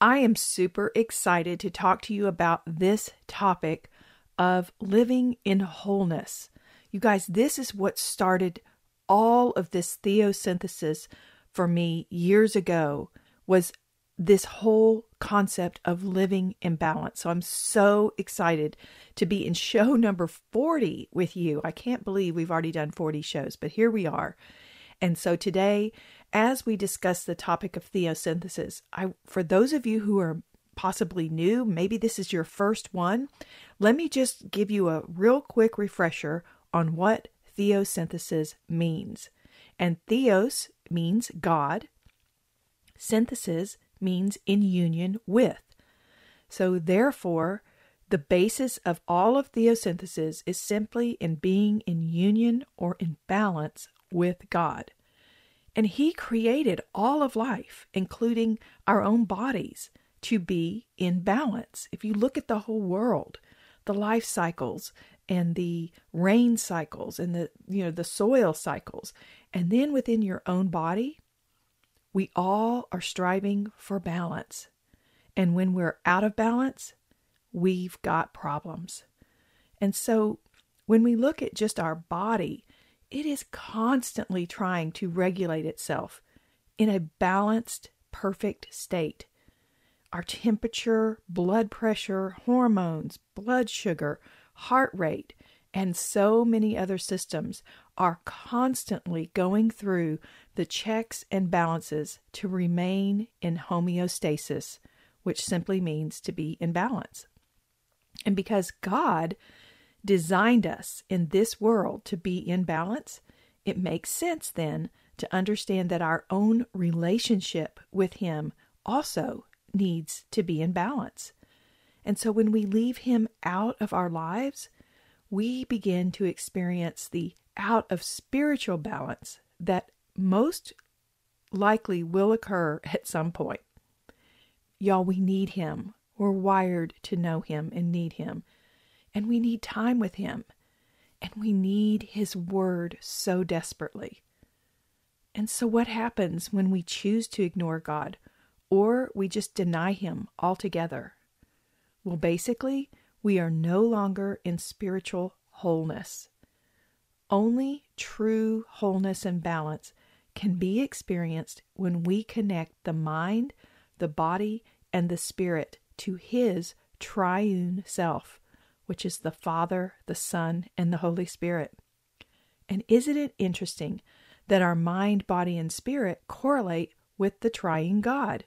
I am super excited to talk to you about this topic of living in wholeness. You guys, this is what started all of this theosynthesis for me years ago was this whole concept of living in balance. So I'm so excited to be in show number 40 with you. I can't believe we've already done 40 shows, but here we are. And so today as we discuss the topic of theosynthesis, I for those of you who are possibly new, maybe this is your first one, let me just give you a real quick refresher on what theosynthesis means. And theos means God, synthesis means in union with. So, therefore, the basis of all of theosynthesis is simply in being in union or in balance with God. And He created all of life, including our own bodies, to be in balance. If you look at the whole world, the life cycles and the rain cycles and the you know the soil cycles and then within your own body we all are striving for balance and when we're out of balance we've got problems and so when we look at just our body it is constantly trying to regulate itself in a balanced, perfect state. Our temperature, blood pressure, hormones, blood sugar, heart rate, and so many other systems are constantly going through the checks and balances to remain in homeostasis, which simply means to be in balance. And because God designed us in this world to be in balance, it makes sense then to understand that our own relationship with Him also needs to be in balance. And so when we leave Him out of our lives, we begin to experience the out of spiritual balance that most likely will occur at some point. Y'all, we need Him. We're wired to know Him and need Him and we need time with Him, and we need His Word so desperately. And so, what happens when we choose to ignore God or we just deny Him altogether? Well, basically, we are no longer in spiritual wholeness. Only true wholeness and balance can be experienced when we connect the mind, the body, and the spirit to His triune self which is the Father, the Son, and the Holy Spirit. And isn't it interesting that our mind, body, and spirit correlate with the triune God?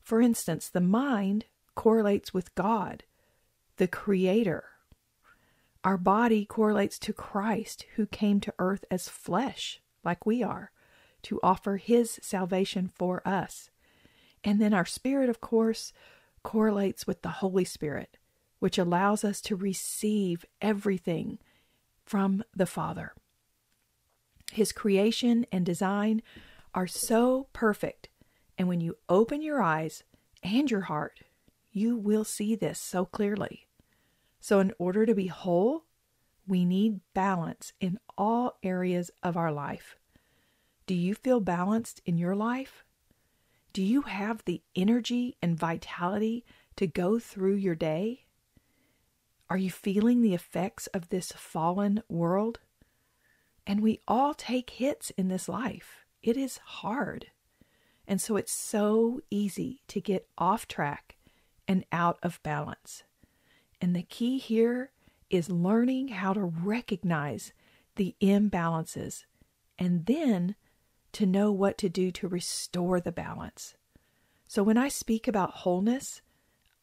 For instance, the mind correlates with God, the Creator. Our body correlates to Christ, who came to earth as flesh, like we are, to offer His salvation for us. And then our spirit, of course, correlates with the Holy Spirit, which allows us to receive everything from the Father. His creation and design are so perfect, and when you open your eyes and your heart, you will see this so clearly. So, in order to be whole, we need balance in all areas of our life. Do you feel balanced in your life? Do you have the energy and vitality to go through your day? Are you feeling the effects of this fallen world? And we all take hits in this life. It is hard. And so it's so easy to get off track and out of balance. And the key here is learning how to recognize the imbalances and then to know what to do to restore the balance. So when I speak about wholeness,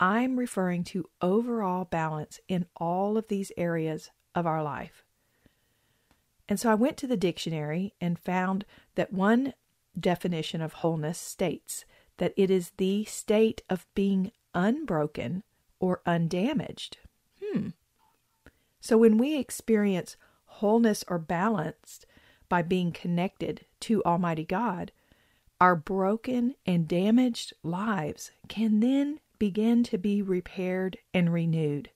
I'm referring to overall balance in all of these areas of our life. And so I went to the dictionary and found that one definition of wholeness states that it is the state of being unbroken or undamaged. Hmm. So when we experience wholeness or balanced by being connected to Almighty God, our broken and damaged lives can then begin to be repaired and renewed.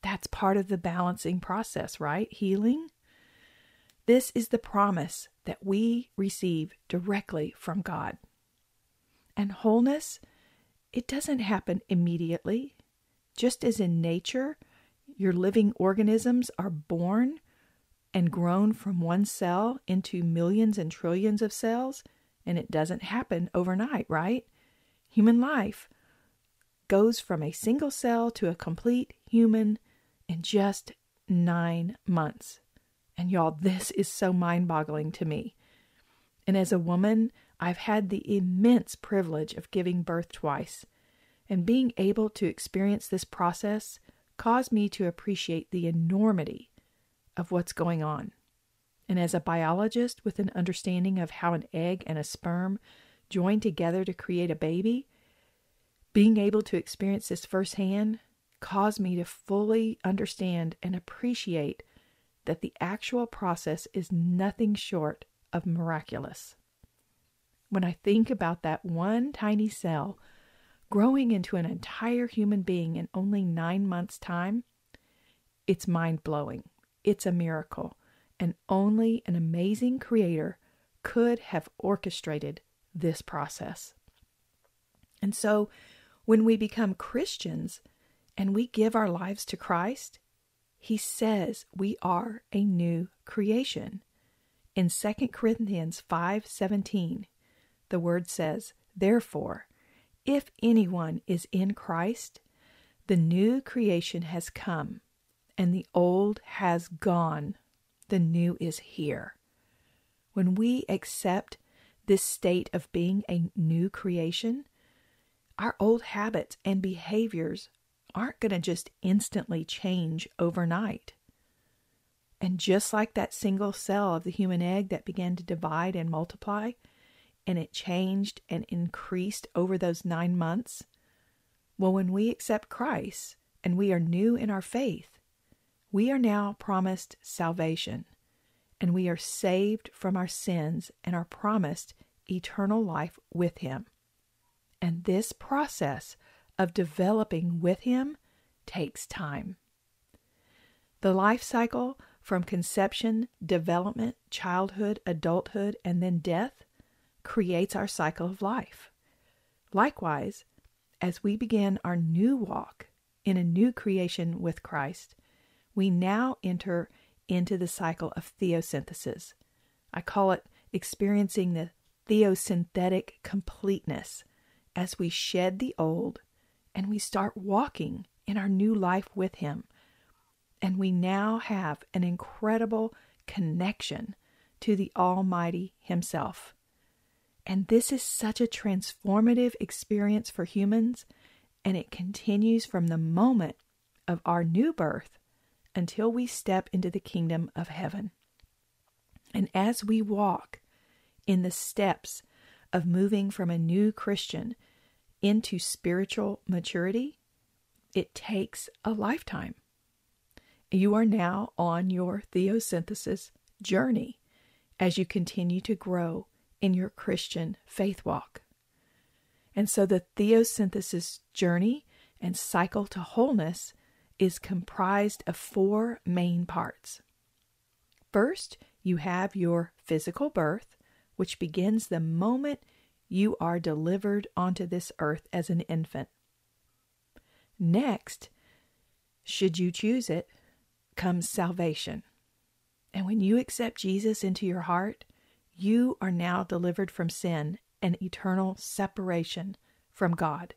That's part of the balancing process, right? Healing. This is the promise that we receive directly from God. And wholeness, it doesn't happen immediately. Just as in nature, your living organisms are born and grown from one cell into millions and trillions of cells, and it doesn't happen overnight, right? Human life goes from a single cell to a complete human in just nine months. And y'all, this is so mind boggling to me. And as a woman, I've had the immense privilege of giving birth twice. And being able to experience this process caused me to appreciate the enormity of what's going on. And as a biologist with an understanding of how an egg and a sperm join together to create a baby, being able to experience this firsthand caused me to fully understand and appreciate that the actual process is nothing short of miraculous. When I think about that one tiny cell growing into an entire human being in only nine months' time, it's mind blowing. It's a miracle, and only an amazing creator could have orchestrated this process. And so, when we become Christians and we give our lives to Christ, he says we are a new creation. In 2 Corinthians 5:17, the word says, "Therefore, if anyone is in Christ, the new creation has come, and the old has gone. The new is here." When we accept this state of being a new creation, our old habits and behaviors aren't going to just instantly change overnight. And just like that single cell of the human egg that began to divide and multiply, and it changed and increased over those nine months, well, when we accept Christ and we are new in our faith, we are now promised salvation, and we are saved from our sins and are promised eternal life with Him. And this process of developing with Him takes time. The life cycle from conception, development, childhood, adulthood, and then death creates our cycle of life. Likewise, as we begin our new walk in a new creation with Christ, we now enter into the cycle of theosynthesis. I call it experiencing the theosynthetic completeness as we shed the old and we start walking in our new life with Him. And we now have an incredible connection to the Almighty Himself. And this is such a transformative experience for humans, and it continues from the moment of our new birth until we step into the kingdom of heaven. And as we walk in the steps of moving from a new Christian into spiritual maturity, it takes a lifetime. You are now on your theosynthesis journey as you continue to grow in your Christian faith walk. And so the theosynthesis journey and cycle to wholeness is comprised of four main parts. First, you have your physical birth, which begins the moment you are delivered onto this earth as an infant. Next, should you choose it, comes salvation. And when you accept Jesus into your heart, you are now delivered from sin and eternal separation from God.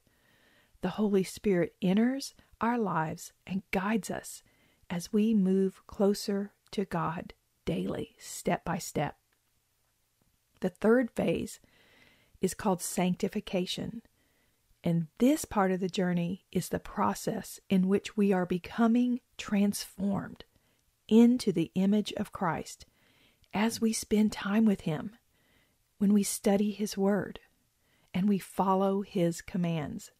The Holy Spirit enters our lives and guides us as we move closer to God daily, step by step. The third phase is called sanctification. And this part of the journey is the process in which we are becoming transformed into the image of Christ as we spend time with Him, when we study His Word, and we follow His commands.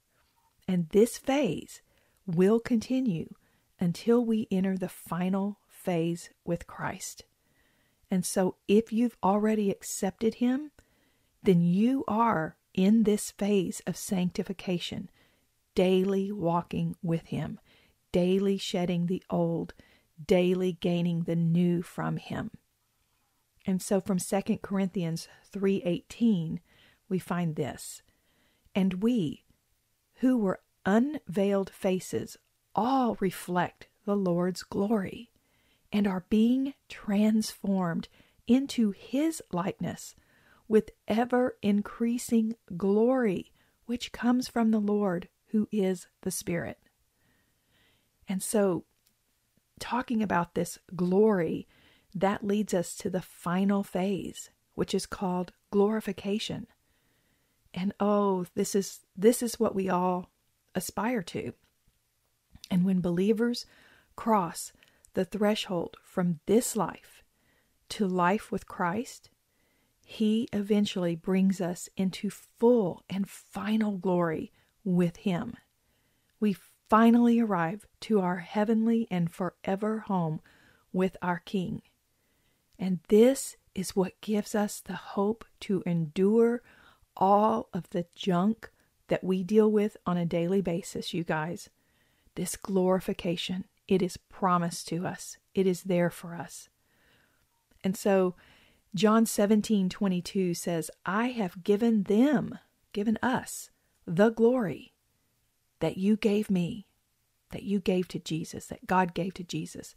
And this phase will continue until we enter the final phase with Christ. And so, if you've already accepted Him, then you are in this phase of sanctification, daily walking with Him, daily shedding the old, daily gaining the new from Him. And so from 2 Corinthians 3:18 we find this, and we who were unveiled faces all reflect the Lord's glory and are being transformed into his likeness with ever increasing glory which comes from the Lord who is the Spirit. And so talking about this glory that leads us to the final phase, which is called glorification. And oh, this is this is what we all aspire to. And when believers cross the threshold from this life to life with Christ, he eventually brings us into full and final glory with him. We finally arrive to our heavenly and forever home with our King. And this is what gives us the hope to endure all of the junk that we deal with on a daily basis, you guys. This glorification, it is promised to us, it is there for us. And so, John 17 22 says, I have given them, given us, the glory that you gave me, that you gave to Jesus, that God gave to Jesus,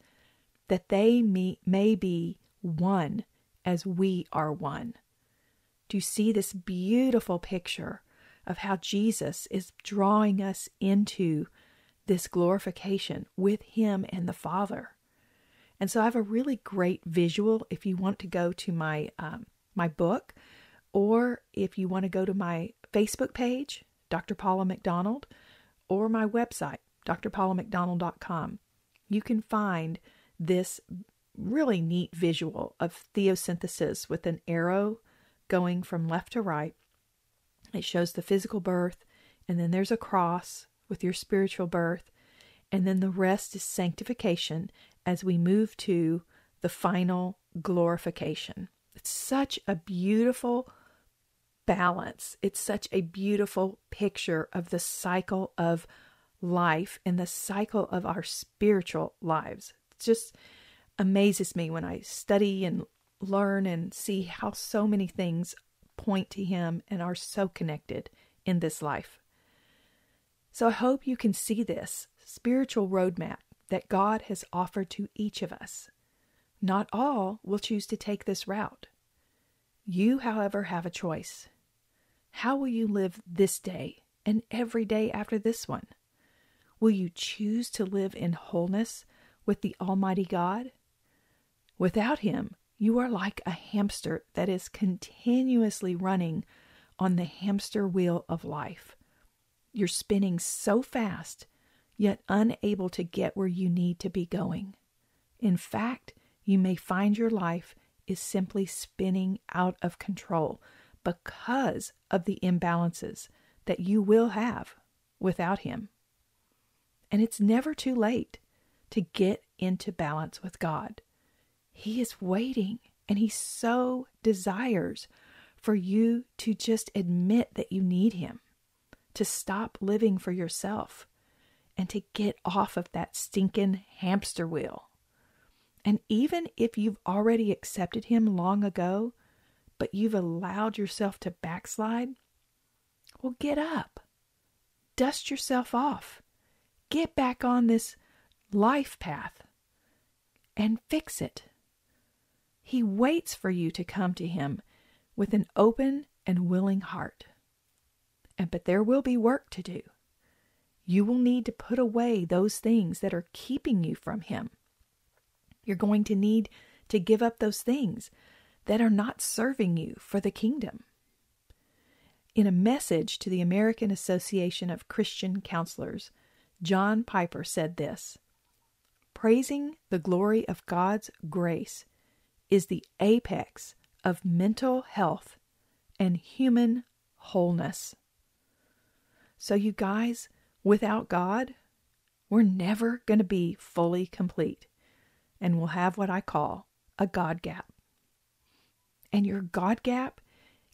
that they may, may be one as we are one. To see this beautiful picture of how Jesus is drawing us into this glorification with Him and the Father. And so I have a really great visual if you want to go to my um, my book, or if you want to go to my Facebook page, Dr. Paula McDonald, or my website, drpaulamcdonald.com. You can find this really neat visual of theosynthesis with an arrow going from left to right. It shows the physical birth, and then there's a cross with your spiritual birth, and then the rest is sanctification as we move to the final glorification. It's such a beautiful balance. It's such a beautiful picture of the cycle of life and the cycle of our spiritual lives. It just amazes me when I study and learn and see how so many things point to Him and are so connected in this life. So I hope you can see this spiritual roadmap that God has offered to each of us. Not all will choose to take this route. You, however, have a choice. How will you live this day and every day after this one? Will you choose to live in wholeness with the Almighty God? Without Him, you are like a hamster that is continuously running on the hamster wheel of life. You're spinning so fast, yet unable to get where you need to be going. In fact, you may find your life is simply spinning out of control because of the imbalances that you will have without Him. And it's never too late to get into balance with God. He is waiting and He so desires for you to just admit that you need Him, to stop living for yourself, and to get off of that stinking hamster wheel. And even if you've already accepted Him long ago, but you've allowed yourself to backslide, well, get up, dust yourself off, get back on this life path, and fix it. He waits for you to come to Him with an open and willing heart. And, but there will be work to do. You will need to put away those things that are keeping you from Him. You're going to need to give up those things that are not serving you for the kingdom. In a message to the American Association of Christian Counselors, John Piper said this Praising the glory of God's grace is the apex of mental health and human wholeness. So, you guys, without God, we're never going to be fully complete. And we'll have what I call a God gap. And your God gap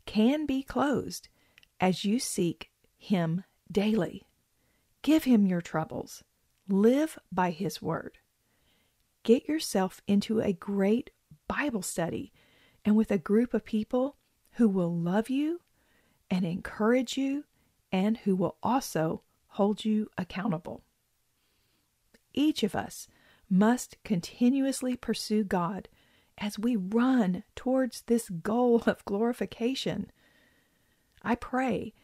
can be closed as you seek Him daily. Give Him your troubles. Live by His word. Get yourself into a great Bible study and with a group of people who will love you and encourage you and who will also hold you accountable. Each of us must continuously pursue God as we run towards this goal of glorification. I pray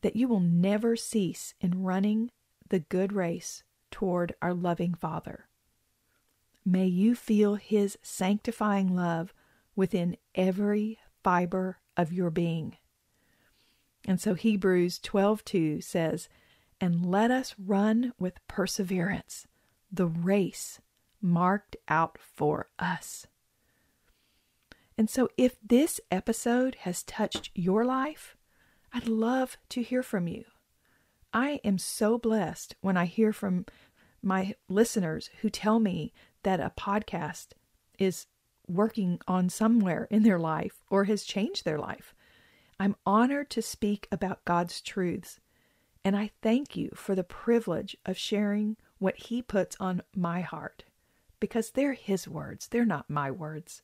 that you will never cease in running the good race toward our loving Father. May you feel His sanctifying love within every fiber of your being. And so Hebrews 12:2 says, "And let us run with perseverance the race marked out for us." And so if this episode has touched your life, I'd love to hear from you. I am so blessed when I hear from my listeners who tell me that a podcast is working on somewhere in their life or has changed their life. I'm honored to speak about God's truths, and I thank you for the privilege of sharing what He puts on my heart because they're His words, they're not my words.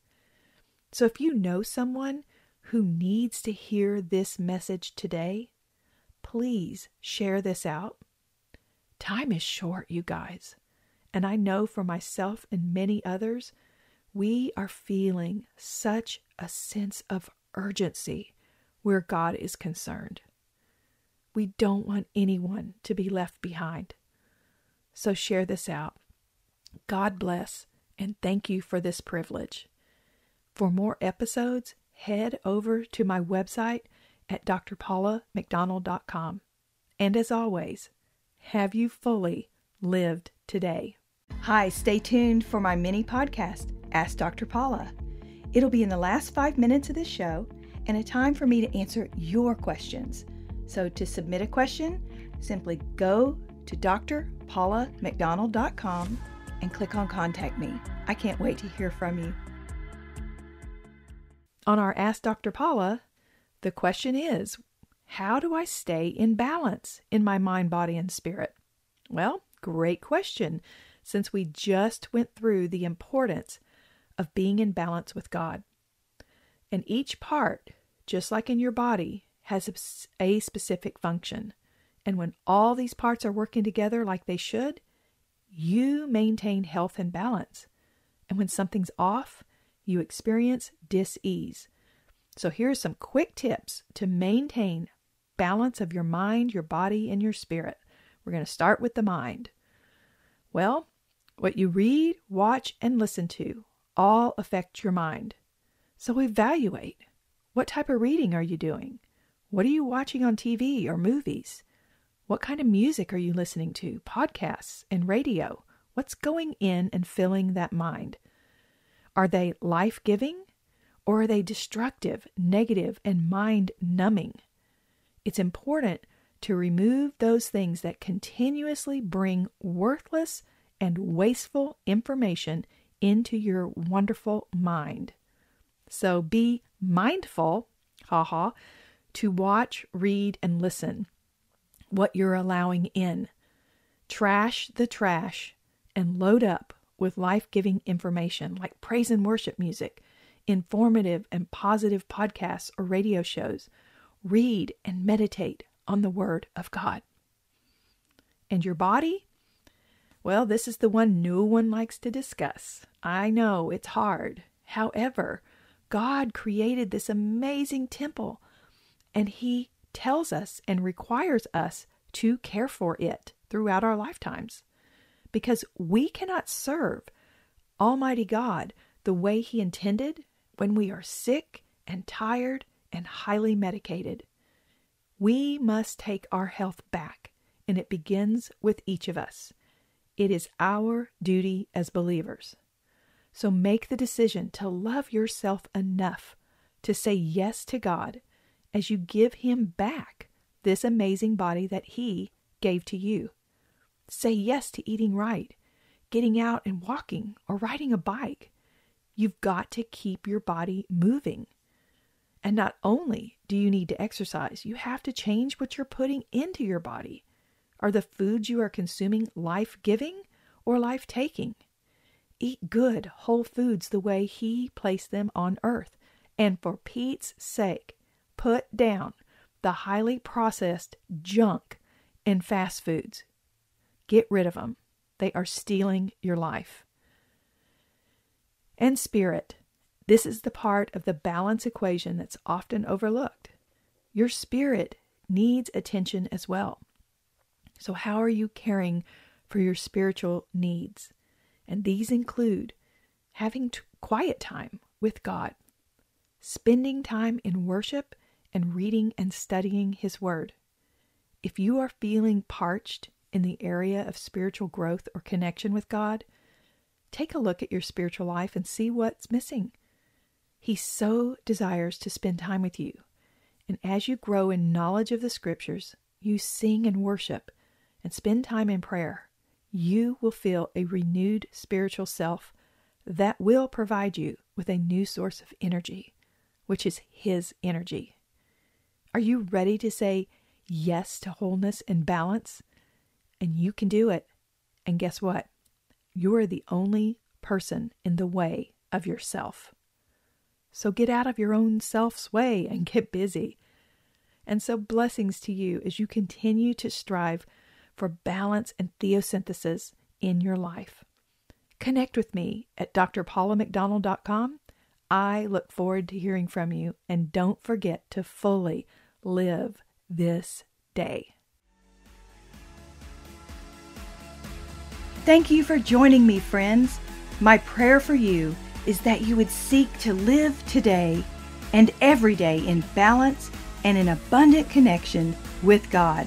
So if you know someone who needs to hear this message today, please share this out. Time is short, you guys, and I know for myself and many others we are feeling such a sense of urgency where God is concerned. We don't want anyone to be left behind. So share this out. God bless and thank you for this privilege. For more episodes, head over to my website at drpaulamcdonald.com. And as always, have you fully lived today? Hi, stay tuned for my mini podcast Ask Dr. Paula. It'll be in the last five minutes of this show and a time for me to answer your questions. So to submit a question, simply go to drpaulamcdonald.com and click on Contact Me. I can't wait to hear from you. On our Ask Dr. Paula, the question is How do I stay in balance in my mind, body, and spirit? Well, great question, since we just went through the importance of being in balance with God. And each part, just like in your body, has a specific function. And when all these parts are working together like they should, you maintain health and balance. And when something's off, you experience dis-ease. So here's some quick tips to maintain balance of your mind, your body, and your spirit. We're going to start with the mind. Well, what you read, watch, and listen to all affect your mind. So evaluate. What type of reading are you doing? What are you watching on TV or movies? What kind of music are you listening to? Podcasts and radio? What's going in and filling that mind? Are they life giving or are they destructive, negative, and mind numbing? It's important to remove those things that continuously bring worthless and wasteful information into your wonderful mind. So be mindful, haha, to watch, read, and listen what you're allowing in. Trash the trash and load up with life giving information like praise and worship music, informative and positive podcasts or radio shows. Read and meditate on the Word of God. And your body? Well, this is the one no one likes to discuss. I know it's hard. However, God created this amazing temple, and He tells us and requires us to care for it throughout our lifetimes because we cannot serve Almighty God the way He intended when we are sick and tired and highly medicated. We must take our health back, and it begins with each of us. It is our duty as believers. So make the decision to love yourself enough to say yes to God as you give Him back this amazing body that He gave to you. Say yes to eating right, getting out and walking, or riding a bike. You've got to keep your body moving. And not only do you need to exercise, you have to change what you're putting into your body. Are the foods you are consuming life giving or life taking? Eat good, whole foods the way He placed them on earth. And for Pete's sake, put down the highly processed junk in fast foods. Get rid of them. They are stealing your life. And spirit. This is the part of the balance equation that's often overlooked. Your spirit needs attention as well. So, how are you caring for your spiritual needs? And these include having t- quiet time with God, spending time in worship and reading and studying His Word. If you are feeling parched in the area of spiritual growth or connection with God, take a look at your spiritual life and see what's missing. He so desires to spend time with you. And as you grow in knowledge of the Scriptures, you sing and worship and spend time in prayer, you will feel a renewed spiritual self that will provide you with a new source of energy, which is His energy. Are you ready to say yes to wholeness and balance? And you can do it. And guess what? You are the only person in the way of yourself. So get out of your own self's way and get busy. And so, blessings to you as you continue to strive for balance and theosynthesis in your life. Connect with me at drpaulamcdonald.com. I look forward to hearing from you, and don't forget to fully live this day. Thank you for joining me, friends. My prayer for you is that you would seek to live today and every day in balance and in abundant connection with God.